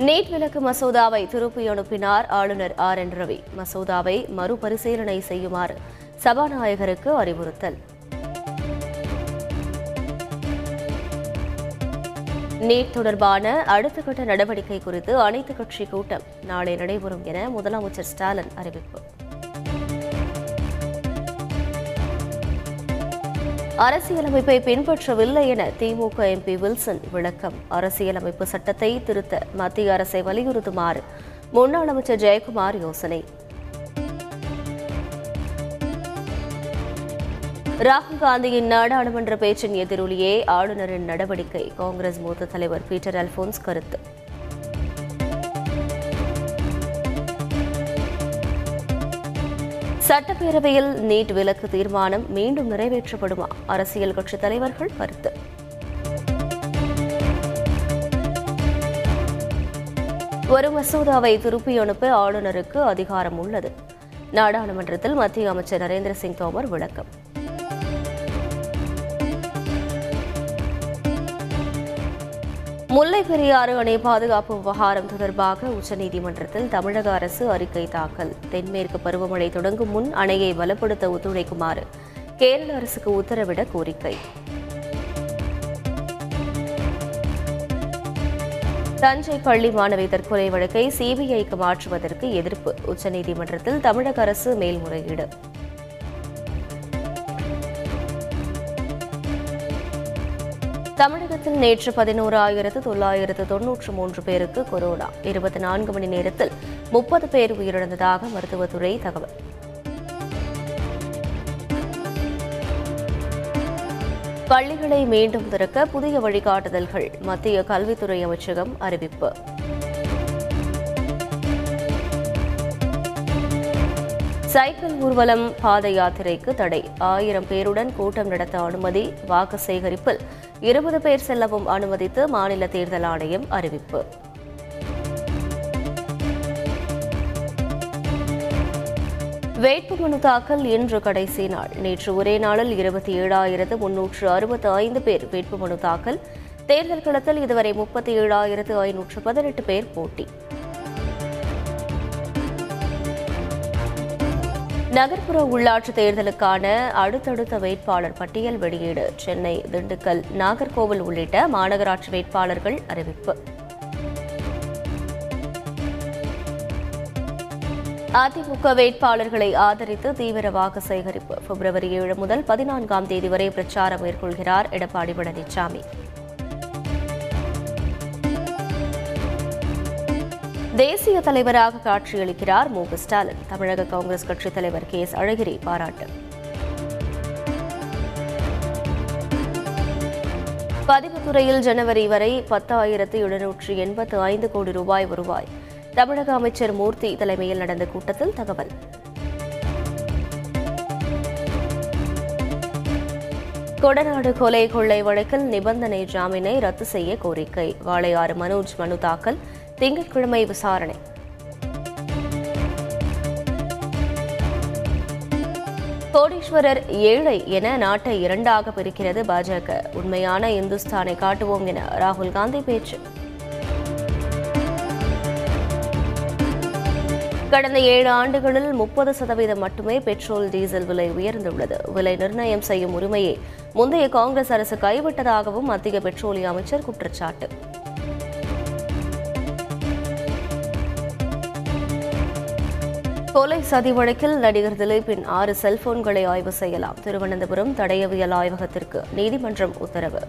NEET விலக்கு மசோதாவை திருப்பி அனுப்பினார் ஆளுநர் ஆர். என். ரவி. மசோதாவை மறுபரிசீலனை செய்யுமாறு சபாநாயகருக்கு அறிவுறுத்தல். நீட் தொடர்பான அடுத்த கட்ட நடவடிக்கை குறித்து அனைத்துக் கட்சி கூட்டம் நாளை நடைபெறும் என முதலமைச்சர் ஸ்டாலின் அறிவிப்பு. அரசியலமைப்பை பின்பற்றவில்லை என திமுக எம்பி வில்சன் விளக்கம். அரசியலமைப்பு சட்டத்தை திருத்த மத்திய அரசை வலியுறுத்துமாறு முன்னாள் அமைச்சர் ஜெயக்குமார் யோசனை. ராகுல் காந்தியின் நாடாளுமன்ற பேச்சின் எதிரொலியே ஆளுநரின் நடவடிக்கை. காங்கிரஸ் மூத்த தலைவர் பீட்டர் அல்போன்ஸ் கருத்து. சட்டப்பேரவையில் நீட் விலக்கு தீர்மானம் மீண்டும் நிறைவேற்றப்படுமா? அரசியல் கட்சித் தலைவர்கள் கருத்து. ஒரு மசோதாவை திருப்பி அனுப்ப ஆளுநருக்கு அதிகாரம் உள்ளது. நாடாளுமன்றத்தில் மத்திய அமைச்சர் நரேந்திர சிங் தோமர் விளக்கம். முல்லை பெரியாறு அணை பாதுகாப்பு விவகாரம் தொடர்பாக உச்சநீதிமன்றத்தில் தமிழக அரசு அறிக்கை தாக்கல். தென்மேற்கு பருவமழை தொடங்கும் முன் அணையை பலப்படுத்த ஒத்துழைக்குமாறு கேரள அரசுக்கு உத்தரவிட கோரிக்கை. தஞ்சை பள்ளி மாணவி தற்கொலை வழக்கை சிபிஐக்கு மாற்றுவதற்கு எதிர்ப்பு. உச்சநீதிமன்றத்தில் தமிழக அரசு மேல்முறையீடு. தமிழகத்தில் நேற்று பதினோரு ஆயிரத்து தொள்ளாயிரத்து தொன்னூற்று மூன்று பேருக்கு கொரோனா. இருபத்தி நான்கு மணி நேரத்தில் முப்பது பேர் உயிரிழந்ததாக மருத்துவத்துறை தகவல். பள்ளிகளை மீண்டும் திறக்க புதிய வழிகாட்டுதல்கள் மத்திய கல்வித்துறை அமைச்சகம் அறிவிப்பு. சைக்கிள் ஊர்வலம் பாத யாத்திரைக்கு தடை. ஆயிரம் பேருடன் கூட்டம் நடத்த அனுமதி வாக்கு சேகரிப்பில் இருபது பேர் செல்லவும் அனுமதித்து மாநில தேர்தல் ஆணையம் அறிவிப்பு. வேட்புமனு தாக்கல் இன்று கடைசி நாள். நேற்று ஒரே நாளில் இருபத்தி ஏழாயிரத்து முன்னூற்று அறுபத்தி ஐந்து பேர் வேட்புமனு தாக்கல். தேர்தல் களத்தில் இதுவரை முப்பத்தி ஏழாயிரத்து ஐநூற்று பதினெட்டு பேர் போட்டி. நகர்ப்புற உள்ளாட்சி தேர்தலுக்கான அடுத்தடுத்த வேட்பாளர் பட்டியல் வெளியீடு. சென்னை திண்டுக்கல் நாகர்கோவில் உள்ளிட்ட மாநகராட்சி வேட்பாளர்கள் அறிவிப்பு. அதிமுக வேட்பாளர்களை ஆதரித்து தீவிர வாக்கு சேகரிப்பு. பிப்ரவரி ஏழு முதல் பதினான்காம் தேதி வரை பிரச்சாரம் மேற்கொள்கிறார் எடப்பாடி பழனிசாமி தேசிய தலைவராக காட்சியளிக்கிறார் மு. ஸ்டாலின். தமிழக காங்கிரஸ் கட்சித் தலைவர் கே. எஸ். அழகிரி பாராட்டு. பதிவுத்துறையில் ஜனவரி வரை பத்தாயிரத்து எழுநூற்று எண்பத்து ஐந்து கோடி ரூபாய் வருவாய். தமிழக அமைச்சர் மூர்த்தி தலைமையில் நடந்த கூட்டத்தில் தகவல். கொடநாடு கொலை கொள்ளை வழக்கில் நிபந்தனை ஜாமீனை ரத்து செய்ய கோரிக்கை. வாளையாறு மனோஜ் மனு தாக்கல். திங்கட்கிழமை விசாரணை. கோடீஸ்வரர் ஏழை என நாட்டை இரண்டாக பிரிக்கிறது பாஜக. உண்மையான இந்துஸ்தானை காட்டுவோம் என ராகுல் காந்தி பேச்சு. கடந்த ஏழு ஆண்டுகளில் முப்பது சதவீதம் மட்டுமே பெட்ரோல் டீசல் விலை உயர்ந்துள்ளது. விலை நிர்ணயம் செய்யும் உரிமையை முந்தைய காங்கிரஸ் அரசு கைவிட்டதாகவும் மத்திய பெட்ரோலிய அமைச்சர் குற்றச்சாட்டு. கொலை சதி வழக்கில் நடிகர் திலீப்பின் ஆறு செல்போன்களை ஆய்வு செய்யலாம். திருவனந்தபுரம் தடயவியல் ஆய்வகத்திற்கு நீதிமன்றம் உத்தரவு.